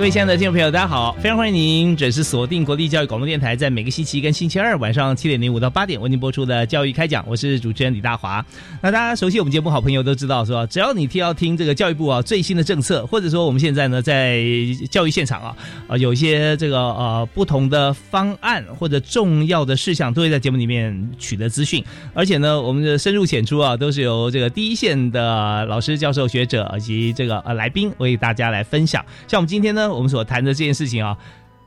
各位亲爱的听众朋友，大家好！非常欢迎您准时锁定国立教育广播电台，在每个星期一跟星期二晚上七点零五到八点为您播出的教育开讲，我是主持人李大华。那大家熟悉我们节目好朋友都知道，说只要你听要听这个教育部啊最新的政策，或者说我们现在呢在教育现场啊啊有一些这个呃不同的方案或者重要的事项，都会在节目里面取得资讯。而且呢，我们的深入浅出啊，都是由这个第一线的老师、教授、学者以及这个呃来宾为大家来分享。像我们今天呢。我们所谈的这件事情啊，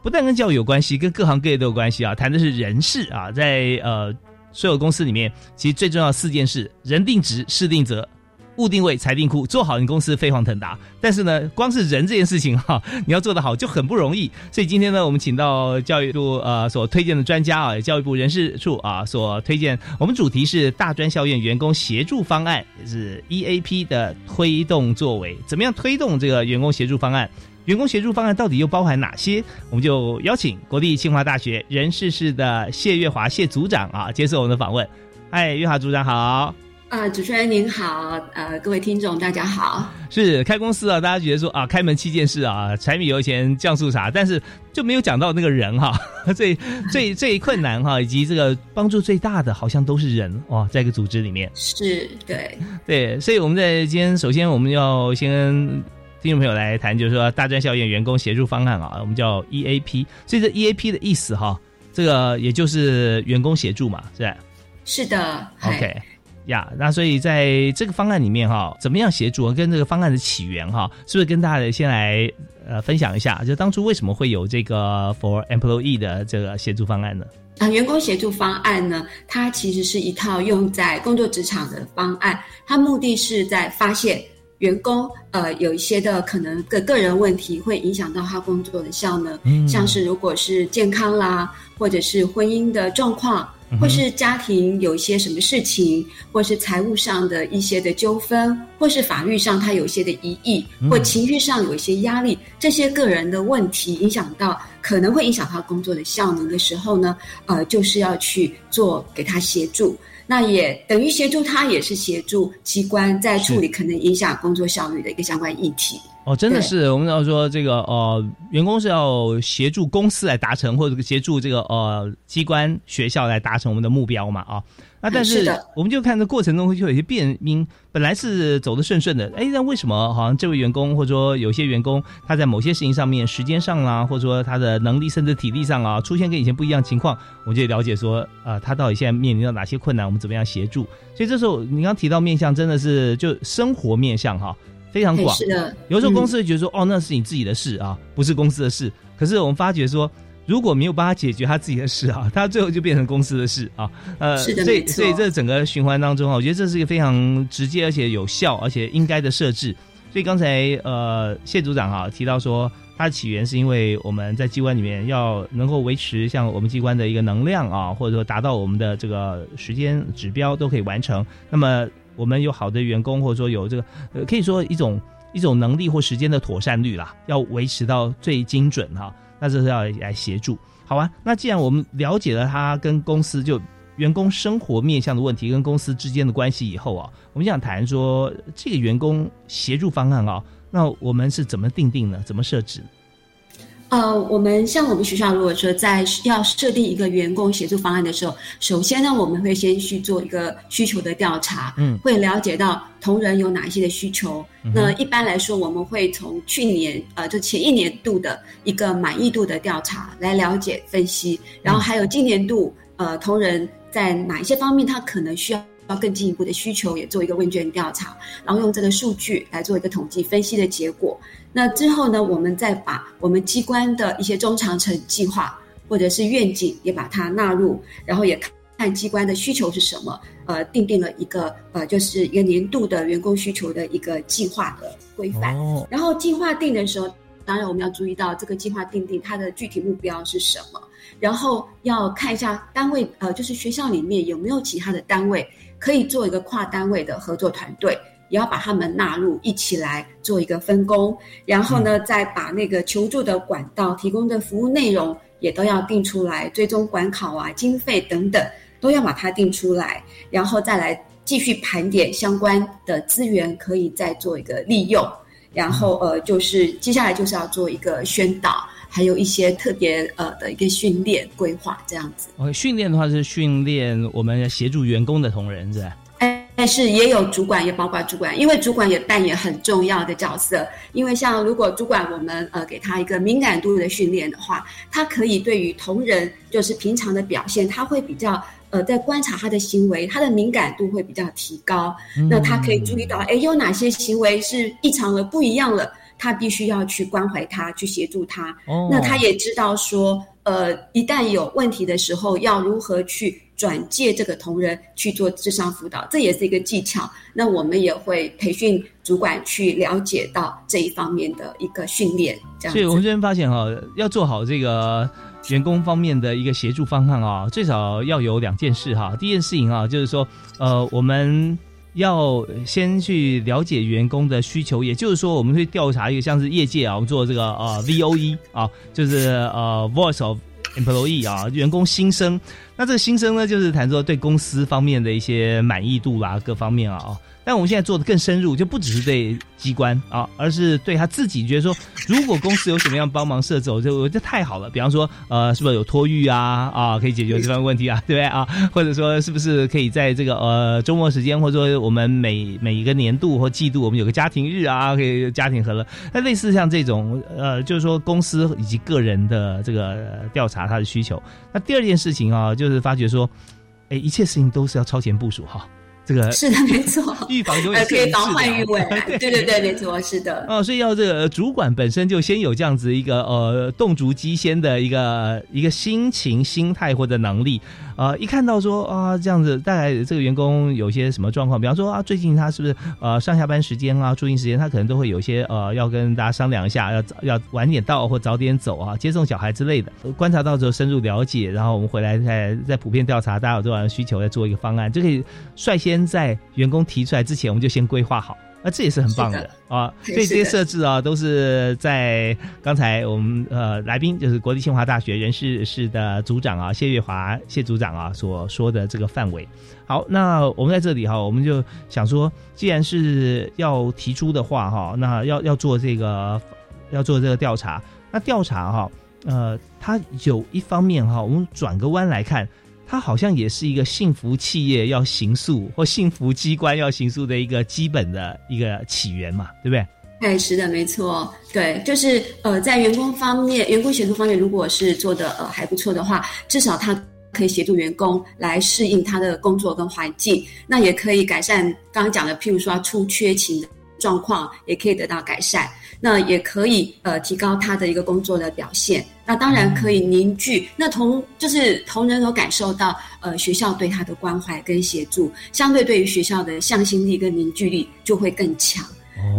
不但跟教育有关系，跟各行各业都有关系啊。谈的是人事啊，在呃所有公司里面，其实最重要四件事：人定职、事定责、物定位、财定库。做好，你公司飞黄腾达。但是呢，光是人这件事情哈，你要做得好就很不容易。所以今天呢，我们请到教育部呃所推荐的专家啊，教育部人事处啊所推荐，我们主题是大专校院员工协助方案，是 EAP 的推动作为，怎么样推动这个员工协助方案？员工协助方案到底又包含哪些？我们就邀请国立清华大学人事室的谢月华谢组长啊，接受我们的访问。嗨，月华组长好。啊，主持人您好，呃，各位听众大家好。是开公司啊，大家觉得说啊，开门七件事啊，柴米油盐酱醋茶，但是就没有讲到那个人哈，最最最困难哈，以及这个帮助最大的，好像都是人哇，在一个组织里面。是，对，对，所以我们在今天首先我们要先。听众朋友来谈，就是说大专校院员工协助方案啊，我们叫 EAP。所以这 EAP 的意思哈，这个也就是员工协助嘛，是吧？是的。OK，呀，那所以在这个方案里面哈，怎么样协助？跟这个方案的起源哈，是不是跟大家先来呃分享一下？就当初为什么会有这个 For Employee 的这个协助方案呢？啊，员工协助方案呢，它其实是一套用在工作职场的方案，它目的是在发现。员工呃有一些的可能个个人问题会影响到他工作的效能，像是如果是健康啦，或者是婚姻的状况，或是家庭有一些什么事情，或是财务上的一些的纠纷，或是法律上他有一些的疑义，或情绪上有一些压力，这些个人的问题影响到可能会影响他工作的效能的时候呢，呃，就是要去做给他协助。那也等于协助他，也是协助机关在处理可能影响工作效率的一个相关议题。哦，真的是，我们要说这个呃，员工是要协助公司来达成，或者协助这个呃机关、学校来达成我们的目标嘛啊。那但是我们就看这过程中会有一些变因，本来是走的顺顺的，哎，那为什么好像这位员工或者说有些员工他在某些事情上面时间上啊，或者说他的能力甚至体力上啊，出现跟以前不一样情况，我们就了解说啊，他到底现在面临到哪些困难，我们怎么样协助？所以这时候你刚提到面向真的是就生活面向哈。非常广，是的。有时候公司会觉得说，哦，那是你自己的事啊，不是公司的事。可是我们发觉说，如果没有帮他解决他自己的事啊，他最后就变成公司的事啊。呃，所以所以这整个循环当中啊，我觉得这是一个非常直接而且有效而且应该的设置。所以刚才呃谢组长啊提到说，它的起源是因为我们在机关里面要能够维持像我们机关的一个能量啊，或者说达到我们的这个时间指标都可以完成。那么我们有好的员工，或者说有这个，呃，可以说一种一种能力或时间的妥善率啦，要维持到最精准哈。那这是要来协助，好啊？那既然我们了解了他跟公司就员工生活面向的问题跟公司之间的关系以后啊，我们想谈说这个员工协助方案啊，那我们是怎么定定呢？怎么设置？呃，我们像我们学校，如果说在要设定一个员工协助方案的时候，首先呢，我们会先去做一个需求的调查，嗯，会了解到同仁有哪一些的需求。那一般来说，我们会从去年呃，就前一年度的一个满意度的调查来了解分析，然后还有今年度呃，同仁在哪一些方面他可能需要。要更进一步的需求，也做一个问卷调查，然后用这个数据来做一个统计分析的结果。那之后呢，我们再把我们机关的一些中长程计划或者是愿景也把它纳入，然后也看机关的需求是什么，呃，定定了一个呃，就是一个年度的员工需求的一个计划的规范。然后计划定的时候，当然我们要注意到这个计划定定它的具体目标是什么，然后要看一下单位，呃，就是学校里面有没有其他的单位。可以做一个跨单位的合作团队，也要把他们纳入一起来做一个分工，然后呢，再把那个求助的管道、提供的服务内容也都要定出来，最终管考啊、经费等等都要把它定出来，然后再来继续盘点相关的资源，可以再做一个利用，然后呃，就是接下来就是要做一个宣导。还有一些特别呃的一个训练规划这样子。OK，训练的话是训练我们协助员工的同仁，是吧？哎，但是也有主管，也包括主管，因为主管也扮演很重要的角色。因为像如果主管我们呃给他一个敏感度的训练的话，他可以对于同仁就是平常的表现，他会比较呃在观察他的行为，他的敏感度会比较提高。那他可以注意到，哎，有哪些行为是异常了，不一样了。他必须要去关怀他，去协助他。那他也知道说，呃，一旦有问题的时候，要如何去转介这个同仁去做智商辅导，这也是一个技巧。那我们也会培训主管去了解到这一方面的一个训练。这样，所以我们这边发现哈，要做好这个员工方面的一个协助方案啊，最少要有两件事哈。第一件事情啊，就是说，呃，我们。要先去了解员工的需求，也就是说，我们会调查一个像是业界啊，我们做这个呃 V O E 啊，就是呃 Voice of Employee 啊，员工心声。那这个心声呢，就是谈说对公司方面的一些满意度啦，各方面啊。但我们现在做的更深入，就不只是对机关啊，而是对他自己觉得说，如果公司有什么样帮忙设置，我就这太好了。比方说，呃，是不是有托育啊？啊，可以解决这方面问题啊，对不对啊？或者说，是不是可以在这个呃周末时间，或者说我们每每一个年度或季度，我们有个家庭日啊，可以家庭和乐。那类似像这种呃，就是说公司以及个人的这个调查他的需求。那第二件事情啊，就是发觉说，哎，一切事情都是要超前部署哈。这个 是的，没错，预防永远可以防患于未然。对对对，没错，是的。哦，所以要这个主管本身就先有这样子一个呃动足机先的一个一个心情、心态或者能力。呃，一看到说啊这样子，大概这个员工有些什么状况，比方说啊最近他是不是呃上下班时间啊出行时间，他可能都会有些呃要跟大家商量一下，要要晚点到或早点走啊，接送小孩之类的。观察到之后深入了解，然后我们回来再再普遍调查大家有多少需求，再做一个方案，就可以率。先在员工提出来之前，我们就先规划好，那这也是很棒的啊。所以这些设置啊，都是在刚才我们呃来宾就是国立清华大学人事室的组长啊谢月华谢组长啊所说的这个范围。好，那我们在这里哈，我们就想说，既然是要提出的话哈，那要要做这个要做这个调查，那调查哈呃，它有一方面哈，我们转个弯来看。它好像也是一个幸福企业要行诉或幸福机关要行诉的一个基本的一个起源嘛，对不对？哎，是的，没错，对，就是呃，在员工方面，员工协助方面，如果是做的呃还不错的话，至少他可以协助员工来适应他的工作跟环境，那也可以改善刚刚讲的，譬如说出缺勤的状况，也可以得到改善。那也可以呃提高他的一个工作的表现，那当然可以凝聚，那同就是同仁有感受到呃学校对他的关怀跟协助，相对对于学校的向心力跟凝聚力就会更强。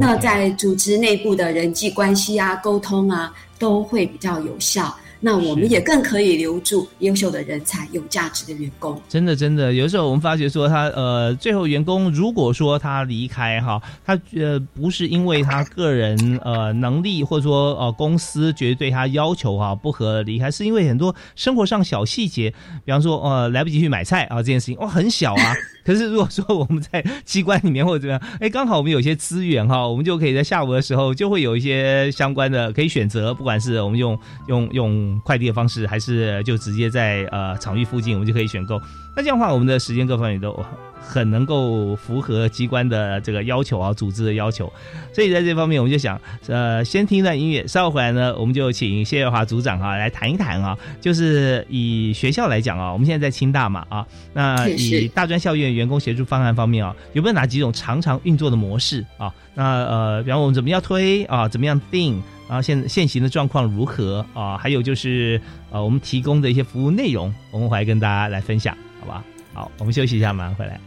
那在组织内部的人际关系啊、沟通啊都会比较有效。那我们也更可以留住优秀的人才、有价值的员工。真的，真的，有时候我们发觉说他呃，最后员工如果说他离开哈，他呃不是因为他个人呃能力或者说呃公司觉得对他要求哈不合离开，是因为很多生活上小细节，比方说呃来不及去买菜啊这件事情哇很小啊。可是如果说我们在机关里面或者怎么样，哎，刚好我们有些资源哈，我们就可以在下午的时候就会有一些相关的可以选择，不管是我们用用用快递的方式，还是就直接在呃场域附近，我们就可以选购。那这样的话，我们的时间各方面都很能够符合机关的这个要求啊，组织的要求。所以在这方面，我们就想，呃，先听一段音乐，稍后回来呢，我们就请谢月华组长啊来谈一谈啊，就是以学校来讲啊，我们现在在清大嘛啊，那以大专校院员工协助方案方面啊，有没有哪几种常常运作的模式啊？那呃，比方我们怎么样推啊，怎么样定？然后现现行的状况如何啊？还有就是呃，我们提供的一些服务内容，我们回来跟大家来分享。好吧，好，我们休息一下，马上回来。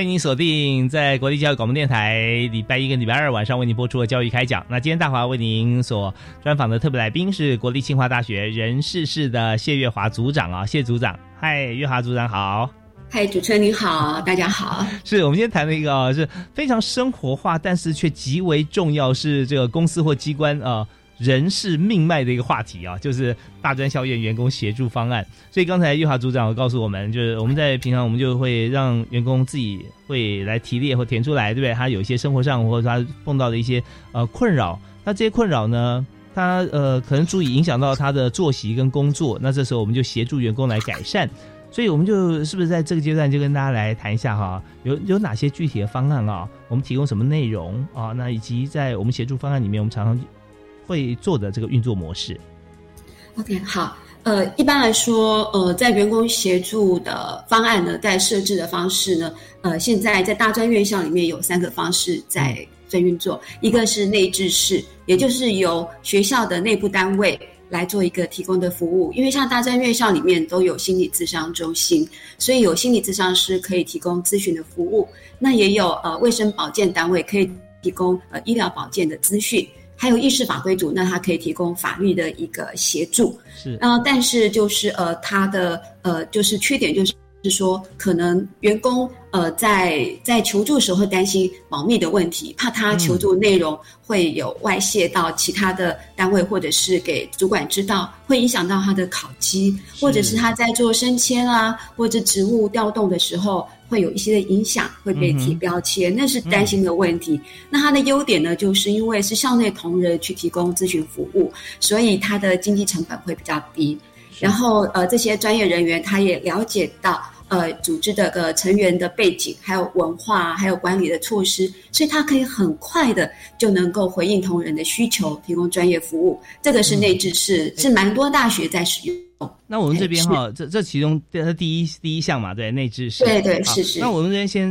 欢迎您锁定在国立教育广播电台礼拜一跟礼拜二晚上为您播出的教育开讲。那今天大华为您所专访的特别来宾是国立清华大学人事室的谢月华组长啊，谢组长，嗨，月华组长好，嗨，主持人你好，大家好。是我们今天谈的一个啊，是非常生活化，但是却极为重要，是这个公司或机关啊。人事命脉的一个话题啊，就是大专校院员工协助方案。所以刚才玉华组长告诉我们，就是我们在平常我们就会让员工自己会来提列或填出来，对不对？他有一些生活上或者他碰到的一些呃困扰，那这些困扰呢，他呃可能足以影响到他的作息跟工作。那这时候我们就协助员工来改善。所以我们就是不是在这个阶段就跟大家来谈一下哈，有有哪些具体的方案啊？我们提供什么内容啊？那以及在我们协助方案里面，我们常常。会做的这个运作模式。OK，好，呃，一般来说，呃，在员工协助的方案呢，在设置的方式呢，呃，现在在大专院校里面有三个方式在在运作，一个是内置式，也就是由学校的内部单位来做一个提供的服务，因为像大专院校里面都有心理咨商中心，所以有心理咨商师可以提供咨询的服务，那也有呃卫生保健单位可以提供呃医疗保健的资讯。还有议事法规组，那它可以提供法律的一个协助。是，呃，但是就是呃，它的呃，就是缺点就是是说，可能员工呃在在求助的时候会担心保密的问题，怕他求助内容会有外泄到其他的单位，或者是给主管知道，会影响到他的考绩，或者是他在做升迁啊，或者职务调动的时候。会有一些的影响，会被贴标签，那是担心的问题。那它的优点呢，就是因为是校内同仁去提供咨询服务，所以它的经济成本会比较低。然后呃，这些专业人员他也了解到呃组织的个成员的背景，还有文化，还有管理的措施，所以他可以很快的就能够回应同仁的需求，提供专业服务。这个是内置式，是蛮多大学在使用。那我们这边哈，这这其中这第一第一项嘛，对内置是，对对是是。那我们这边先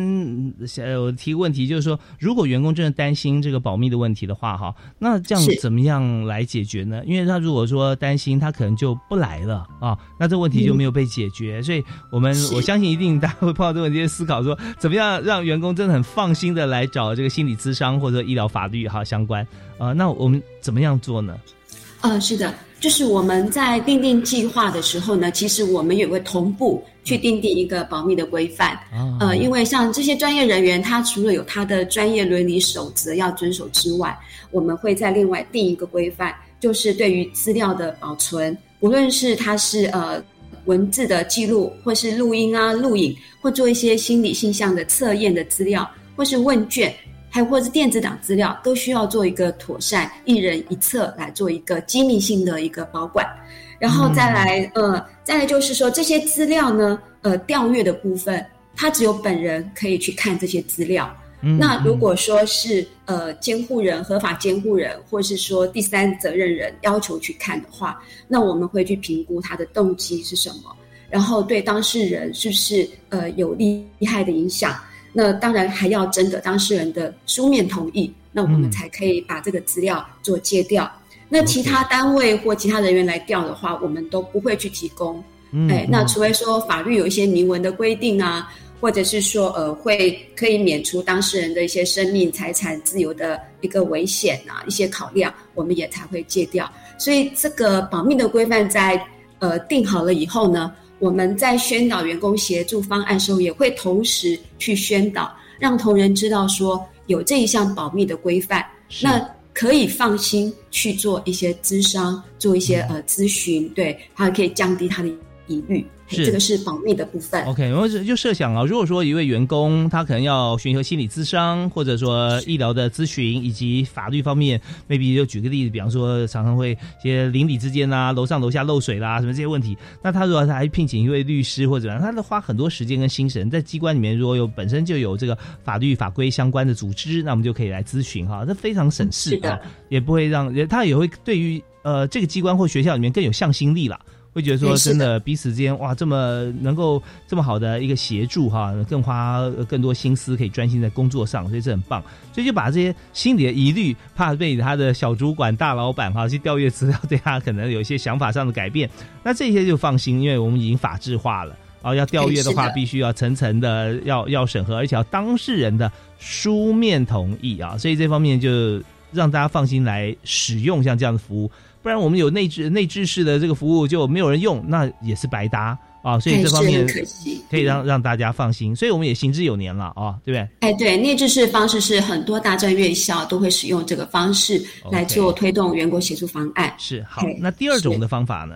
呃，我提个问题，就是说，如果员工真的担心这个保密的问题的话，哈，那这样怎么样来解决呢？因为他如果说担心，他可能就不来了啊，那这问题就没有被解决。所以我们我相信一定大家会碰到这个问题，思考说 怎么样让员工真的很放心的来找这个心理咨商或者医疗法律哈相关啊，那我们怎么样做呢？嗯，是的。就是我们在定定计划的时候呢，其实我们也会同步去定定一个保密的规范。呃，因为像这些专业人员，他除了有他的专业伦理守则要遵守之外，我们会在另外定一个规范，就是对于资料的保存，无论是它是呃文字的记录，或是录音啊、录影，或做一些心理性向的测验的资料，或是问卷。还有或者是电子档资料，都需要做一个妥善一人一册来做一个机密性的一个保管，然后再来呃，再来就是说这些资料呢，呃，调阅的部分，他只有本人可以去看这些资料。那如果说是呃监护人、合法监护人，或是说第三责任人要求去看的话，那我们会去评估他的动机是什么。然后对当事人是不是呃有利害的影响？那当然还要征得当事人的书面同意，那我们才可以把这个资料做借调。那其他单位或其他人员来调的话，我们都不会去提供。哎，那除非说法律有一些明文的规定啊，或者是说呃会可以免除当事人的一些生命财产自由的一个危险啊一些考量，我们也才会借调。所以这个保密的规范在呃定好了以后呢，我们在宣导员工协助方案时候，也会同时去宣导，让同仁知道说有这一项保密的规范，那可以放心去做一些咨商，做一些呃咨询，对，还可以降低他的。疑虑，这个是保密的部分。OK，我就设想啊，如果说一位员工他可能要寻求心理咨商，或者说医疗的咨询，以及法律方面，maybe 就举个例子，比方说常常会一些邻里之间啊，楼上楼下漏水啦，什么这些问题，那他如果他还聘请一位律师或者怎样，他都花很多时间跟心神在机关里面，如果有本身就有这个法律法规相关的组织，那我们就可以来咨询哈，这非常省事啊，也不会让他也会对于呃这个机关或学校里面更有向心力了。会觉得说真的彼此之间哇这么能够这么好的一个协助哈，更花更多心思可以专心在工作上，所以这很棒。所以就把这些心里的疑虑，怕被他的小主管、大老板哈去调阅资料，对他可能有一些想法上的改变，那这些就放心，因为我们已经法制化了啊。要调阅的话，必须要层层的要要审核，而且要当事人的书面同意啊。所以这方面就让大家放心来使用像这样的服务。不然我们有内置内置式的这个服务就没有人用，那也是白搭啊。所以这方面可以让让大家放心。所以我们也行之有年了啊，对不对？哎，对，内置式方式是很多大专院校都会使用这个方式来做推动员工协助方案。是好，那第二种的方法呢？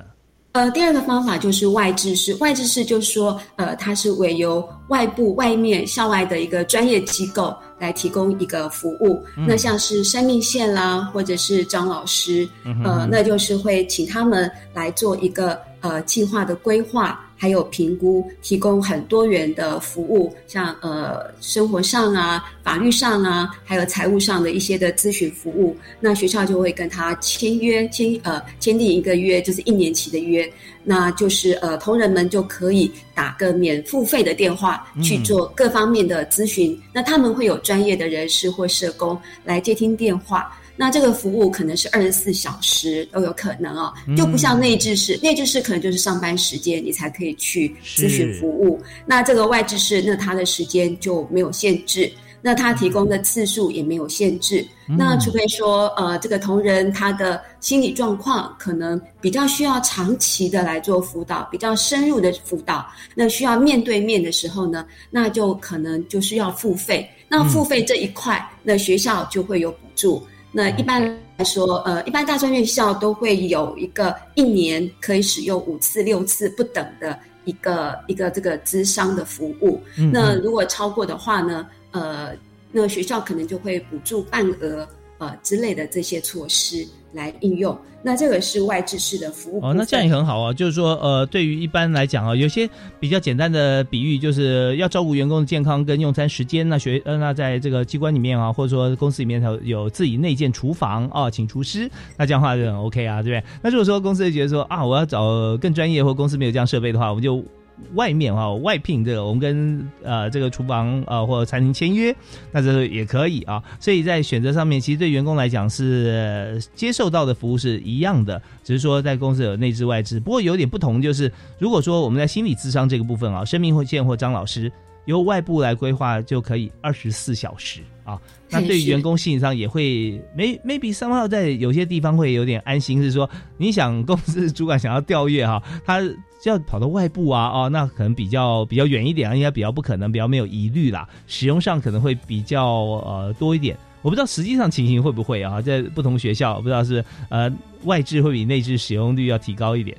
呃，第二个方法就是外置式。外置式就是说，呃，它是委由外部、外面、校外的一个专业机构来提供一个服务。那像是生命线啦，或者是张老师，呃，那就是会请他们来做一个呃计划的规划。还有评估，提供很多元的服务，像呃生活上啊、法律上啊，还有财务上的一些的咨询服务。那学校就会跟他签约，签呃签订一个约，就是一年期的约。那就是呃同仁们就可以打个免付费的电话去做各方面的咨询。那他们会有专业的人士或社工来接听电话。那这个服务可能是二十四小时都有可能哦，就不像内置式，内置式可能就是上班时间你才可以去咨询服务。那这个外置式，那它的时间就没有限制，那它提供的次数也没有限制。那除非说，呃，这个同仁他的心理状况可能比较需要长期的来做辅导，比较深入的辅导，那需要面对面的时候呢，那就可能就是要付费。那付费这一块，那学校就会有补助。那一般来说，呃，一般大专院校都会有一个一年可以使用五次、六次不等的一个一个这个资商的服务。那如果超过的话呢，呃，那学校可能就会补助半额呃之类的这些措施。来应用，那这个是外置式的服务哦。那这样也很好啊，就是说，呃，对于一般来讲啊，有些比较简单的比喻，就是要照顾员工的健康跟用餐时间。那学呃，那在这个机关里面啊，或者说公司里面有有自己内建厨房啊，请厨师，那这样的话就很 OK 啊，对不对？那如果说公司觉得说啊，我要找更专业，或公司没有这样设备的话，我们就。外面啊，外聘这个，我们跟呃这个厨房啊或者餐厅签约，那这也可以啊。所以在选择上面，其实对员工来讲是接受到的服务是一样的，只是说在公司有内置外置。不过有点不同，就是如果说我们在心理智商这个部分啊，生命会见或张老师由外部来规划，就可以二十四小时啊。那对于员工心理上也会，may maybe 三号在有些地方会有点安心，是说你想公司主管想要调阅哈，他。要跑到外部啊，哦，那可能比较比较远一点啊，应该比较不可能，比较没有疑虑啦。使用上可能会比较呃多一点，我不知道实际上情形会不会啊，在不同学校不知道是呃外置会比内置使用率要提高一点。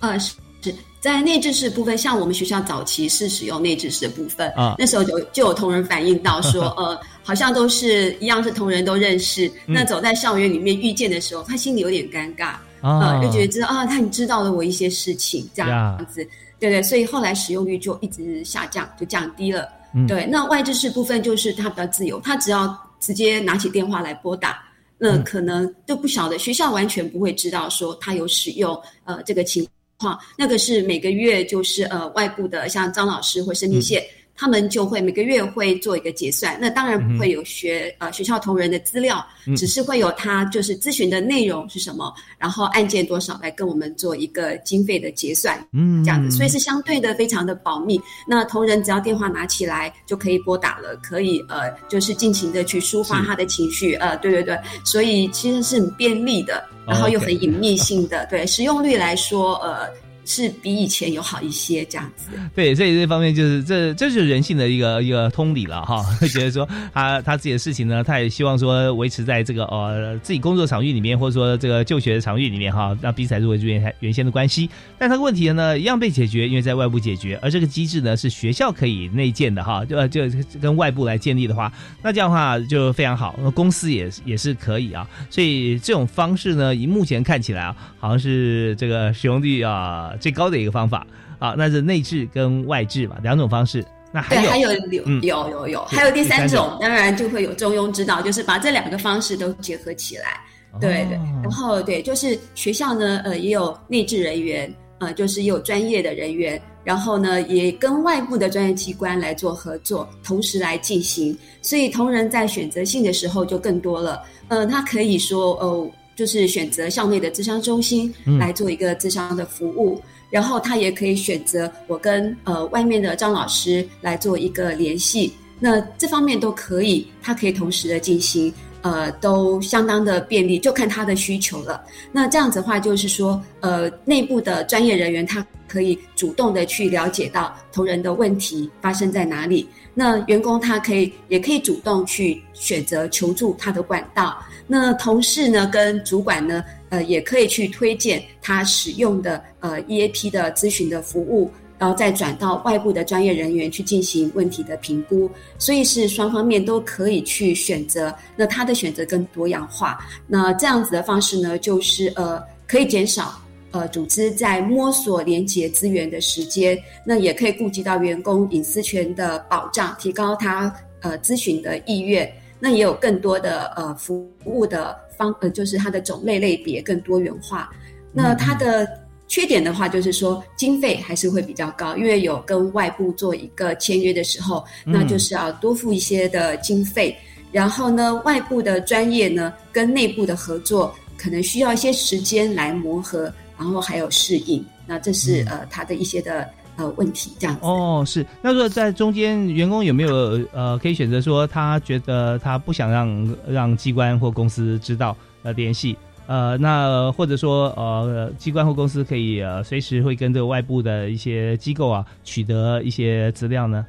呃，是是在内置式部分，像我们学校早期是使用内置式的部分啊，那时候就就有同仁反映到说，呃，好像都是一样是同仁都认识，那走在校园里面遇见的时候，他心里有点尴尬。啊，就觉得知道啊，他你知道了我一些事情，这样子，对对，所以后来使用率就一直下降，就降低了。对，那外置式部分就是他比较自由，他只要直接拿起电话来拨打，那可能都不晓得学校完全不会知道说他有使用呃这个情况，那个是每个月就是呃外部的，像张老师或生命线。他们就会每个月会做一个结算，那当然不会有学呃学校同仁的资料，只是会有他就是咨询的内容是什么，然后案件多少来跟我们做一个经费的结算，嗯，这样子，所以是相对的非常的保密。那同仁只要电话拿起来就可以拨打了，可以呃就是尽情的去抒发他的情绪，呃，对对对，所以其实是很便利的，然后又很隐秘性的，对使用率来说，呃。是比以前有好一些这样子，对，所以这方面就是这这就是人性的一个一个通理了哈。觉得说他他自己的事情呢，他也希望说维持在这个呃自己工作场域里面，或者说这个就学的场域里面哈，让彼此还是维持原原先的关系。但他问题呢一样被解决，因为在外部解决，而这个机制呢是学校可以内建的哈，就就跟外部来建立的话，那这样的话就非常好。公司也也是可以啊，所以这种方式呢，以目前看起来啊，好像是这个使用率啊。最高的一个方法啊，那是内置跟外置嘛，两种方式。那还有还有有有有有，还有第三种，当然就会有中庸之道，就是把这两个方式都结合起来。对对，然后对，就是学校呢，呃，也有内置人员，呃，就是也有专业的人员，然后呢，也跟外部的专业机关来做合作，同时来进行。所以同仁在选择性的时候就更多了。呃，他可以说，呃。就是选择校内的智商中心来做一个智商的服务，然后他也可以选择我跟呃外面的张老师来做一个联系，那这方面都可以，他可以同时的进行，呃，都相当的便利，就看他的需求了。那这样子的话，就是说，呃，内部的专业人员他可以主动的去了解到同仁的问题发生在哪里，那员工他可以也可以主动去选择求助他的管道。那同事呢，跟主管呢，呃，也可以去推荐他使用的呃 EAP 的咨询的服务，然后再转到外部的专业人员去进行问题的评估，所以是双方面都可以去选择。那他的选择更多样化，那这样子的方式呢，就是呃，可以减少呃组织在摸索连接资源的时间，那也可以顾及到员工隐私权的保障，提高他呃咨询的意愿。那也有更多的呃服务的方呃，就是它的种类类别更多元化。那它的缺点的话，就是说经费还是会比较高，因为有跟外部做一个签约的时候，那就是要多付一些的经费。然后呢，外部的专业呢跟内部的合作，可能需要一些时间来磨合，然后还有适应。那这是呃它的一些的。呃，问题这样子哦，是那如果在中间，员工有没有呃可以选择说他觉得他不想让让机关或公司知道呃联系呃那或者说呃机关或公司可以呃随时会跟这个外部的一些机构啊取得一些资料呢？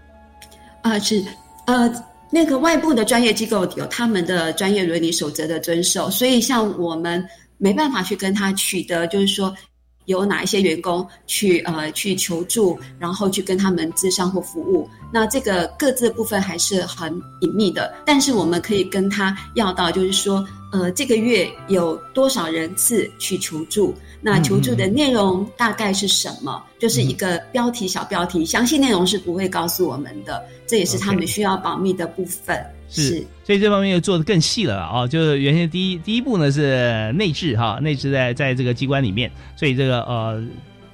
啊，是呃那个外部的专业机构有他们的专业伦理守则的遵守，所以像我们没办法去跟他取得，就是说。有哪一些员工去呃去求助，然后去跟他们咨商或服务？那这个各自部分还是很隐秘的，但是我们可以跟他要到，就是说，呃，这个月有多少人次去求助？那求助的内容大概是什么？就是一个标题小标题，详细内容是不会告诉我们的，这也是他们需要保密的部分。是，所以这方面又做的更细了啊！就是原先第一第一步呢是内置哈，内置在在这个机关里面，所以这个呃。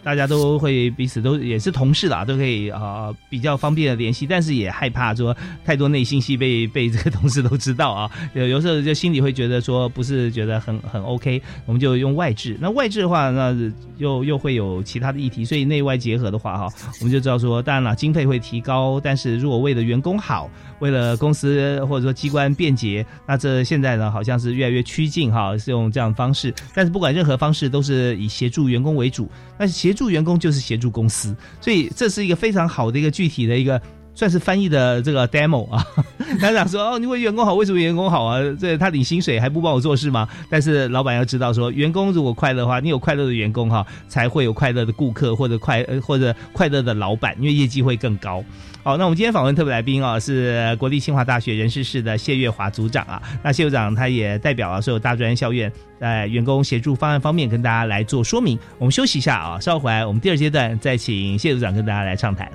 大家都会彼此都也是同事啦，都可以啊比较方便的联系，但是也害怕说太多内信息被被这个同事都知道啊。有有时候就心里会觉得说不是觉得很很 OK，我们就用外置。那外置的话，那又又会有其他的议题，所以内外结合的话哈，我们就知道说，当然了，经费会提高，但是如果为了员工好，为了公司或者说机关便捷，那这现在呢好像是越来越趋近哈，是用这样的方式。但是不管任何方式，都是以协助员工为主。那协助员工就是协助公司，所以这是一个非常好的一个具体的一个算是翻译的这个 demo 啊。他想说哦，你为员工好，为什么员工好啊？这他领薪水还不帮我做事吗？但是老板要知道说，员工如果快乐的话，你有快乐的员工哈，才会有快乐的顾客或者快或者快乐的老板，因为业绩会更高。好，那我们今天访问特别来宾啊，是国立清华大学人事室的谢月华组长啊。那谢组长他也代表了所有大专校院在员工协助方案方面跟大家来做说明。我们休息一下啊，稍后回来我们第二阶段再请谢组长跟大家来畅谈。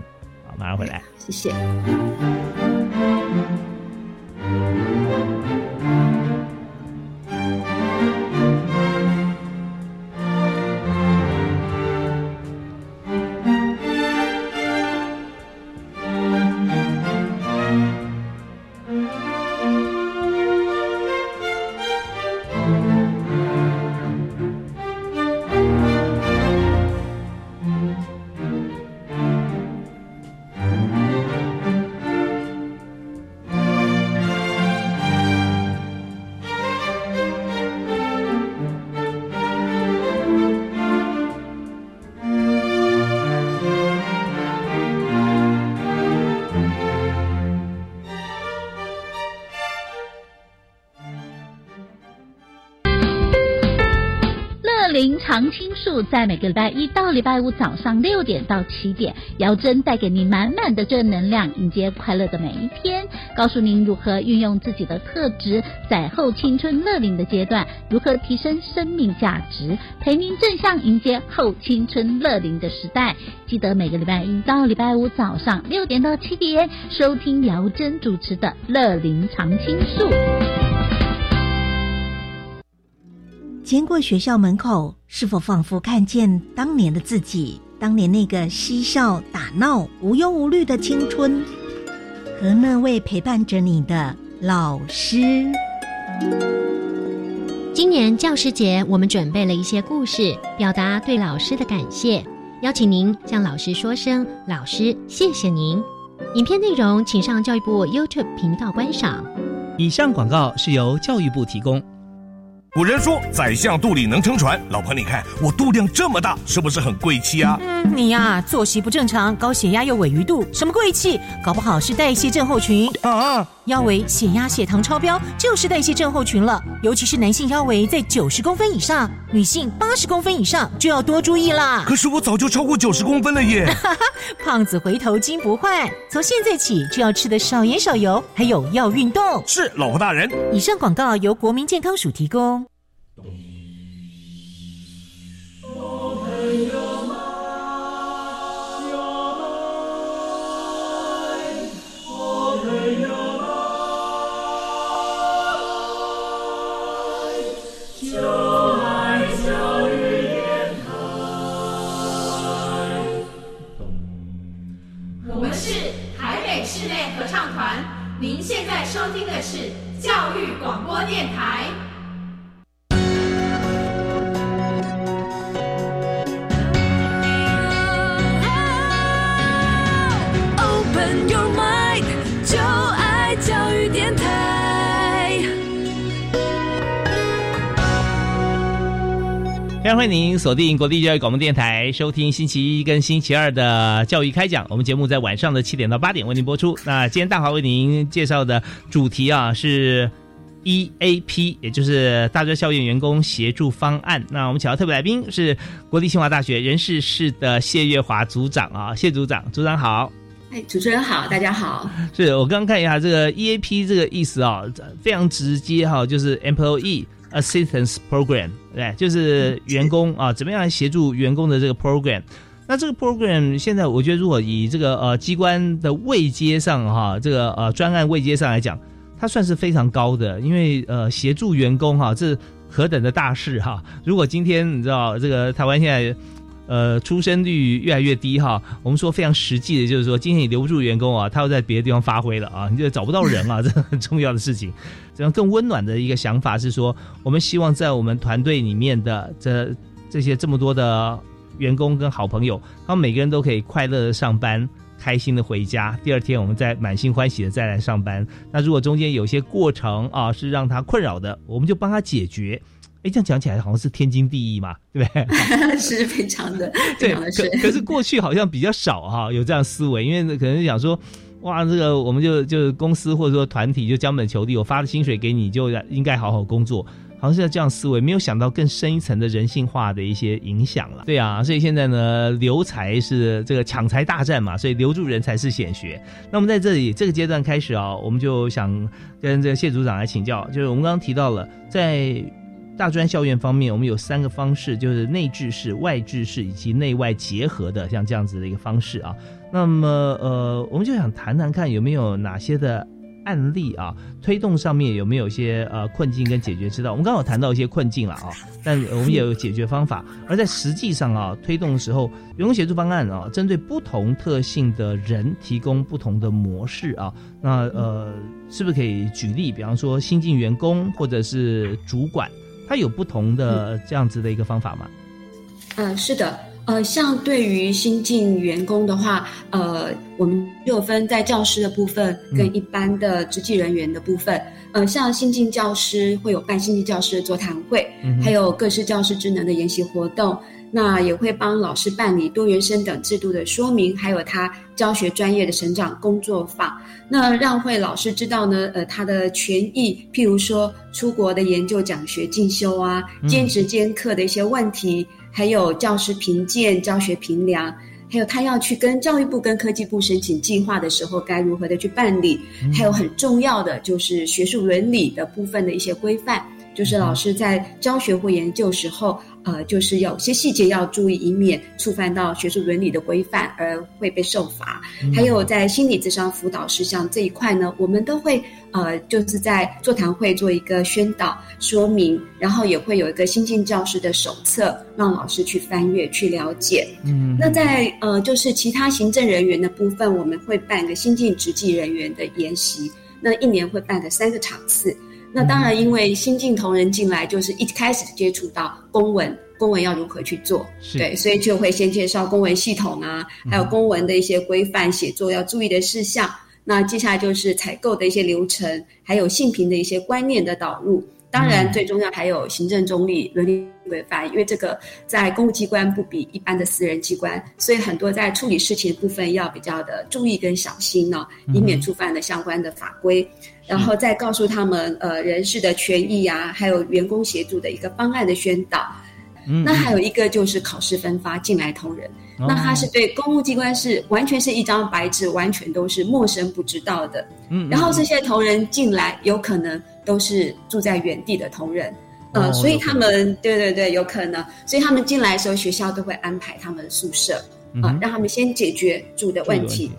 好，马上回来，谢谢。礼拜一到礼拜五早上六点到七点，姚珍带给您满满的正能量，迎接快乐的每一天，告诉您如何运用自己的特质，在后青春乐龄的阶段，如何提升生命价值，陪您正向迎接后青春乐龄的时代。记得每个礼拜一到礼拜五早上六点到七点，收听姚珍主持的《乐龄常青树》。经过学校门口，是否仿佛看见当年的自己？当年那个嬉笑打闹、无忧无虑的青春，和那位陪伴着你的老师。今年教师节，我们准备了一些故事，表达对老师的感谢，邀请您向老师说声“老师，谢谢您”。影片内容请上教育部 YouTube 频道观赏。以上广告是由教育部提供。古人说，宰相肚里能撑船。老婆，你看我肚量这么大，是不是很贵气啊？嗯，你呀，作息不正常，高血压又尾鱼肚，什么贵气？搞不好是代谢症候群啊！腰围、血压、血糖超标，就是代谢症候群了。尤其是男性腰围在九十公分以上，女性八十公分以上就要多注意啦。可是我早就超过九十公分了耶！胖子回头金不换，从现在起就要吃的少盐少油，还有要运动。是，老婆大人。以上广告由国民健康署提供。广播电台。Open your mind，就爱教育电台。非常欢迎您锁定国立教育广播电台，收听星期一跟星期二的教育开讲。我们节目在晚上的七点到八点为您播出。那今天大华为您介绍的主题啊是 EAP，也就是大专校院员工协助方案。那我们请到特别来宾是国立清华大学人事室的谢月华组长啊，谢组长，组长好。哎，主持人好，大家好。是我刚刚看一下这个 EAP 这个意思啊，非常直接哈，就是 Employee Assistance Program，对，就是员工啊，怎么样来协助员工的这个 program。那这个 program 现在我觉得，如果以这个呃机关的位阶上哈，这个呃专案位阶上来讲，它算是非常高的，因为呃协助员工哈，这何等的大事哈！如果今天你知道这个台湾现在。呃，出生率越来越低哈。我们说非常实际的，就是说今天你留不住员工啊，他要在别的地方发挥了啊，你就找不到人啊，这很重要的事情。这样更温暖的一个想法是说，我们希望在我们团队里面的这这些这么多的员工跟好朋友，他们每个人都可以快乐的上班，开心的回家。第二天我们再满心欢喜的再来上班。那如果中间有些过程啊是让他困扰的，我们就帮他解决。哎，这样讲起来好像是天经地义嘛，对不对？是非常的，对。可可是过去好像比较少哈，有这样思维，因为可能想说，哇，这个我们就就公司或者说团体就将本求利，我发了薪水给你，就应该好好工作，好像是这样思维，没有想到更深一层的人性化的一些影响了。对啊，所以现在呢，留才是这个抢才大战嘛，所以留住人才是显学。那我们在这里这个阶段开始啊，我们就想跟这个谢组长来请教，就是我们刚刚提到了在。大专校院方面，我们有三个方式，就是内置式、外置式以及内外结合的，像这样子的一个方式啊。那么，呃，我们就想谈谈看有没有哪些的案例啊，推动上面有没有一些呃困境跟解决之道。我们刚好谈到一些困境了啊，但我们也有解决方法。而在实际上啊，推动的时候，员工协助方案啊，针对不同特性的人提供不同的模式啊。那呃，是不是可以举例？比方说新进员工或者是主管。他有不同的这样子的一个方法吗？嗯，是的，呃，像对于新进员工的话，呃，我们有分在教师的部分跟一般的执纪人员的部分。呃，像新进教师会有办新进教师的座谈会，还有各式教师职能的研习活动。那也会帮老师办理多元生等制度的说明，还有他教学专业的成长工作坊。那让会老师知道呢，呃，他的权益，譬如说出国的研究奖学进修啊，兼职兼课的一些问题，还有教师评鉴、教学评量，还有他要去跟教育部跟科技部申请计划的时候，该如何的去办理？还有很重要的就是学术伦理的部分的一些规范。就是老师在教学或研究时候，呃，就是有些细节要注意，以免触犯到学术伦理的规范而会被受罚。还有在心理智商辅导事项这一块呢，我们都会呃，就是在座谈会做一个宣导说明，然后也会有一个新进教师的手册，让老师去翻阅去了解。嗯，那在呃，就是其他行政人员的部分，我们会办个新进执纪人员的研习，那一年会办个三个场次。那当然，因为新进同仁进来，就是一开始接触到公文，公文要如何去做，对，所以就会先介绍公文系统啊，还有公文的一些规范写作要注意的事项。那接下来就是采购的一些流程，还有性平的一些观念的导入。当然，最重要还有行政中立、伦理规范，因为这个在公务机关不比一般的私人机关，所以很多在处理事情的部分要比较的注意跟小心呢，以免触犯了相关的法规。然后再告诉他们，呃，人事的权益啊，还有员工协助的一个方案的宣导。那还有一个就是考试分发进来同仁，那他是对公务机关是完全是一张白纸，完全都是陌生不知道的。嗯，然后这些同仁进来，有可能都是住在原地的同仁，呃，所以他们对对对，有可能，所以他们进来的时候，学校都会安排他们宿舍啊，让他们先解决住的问题。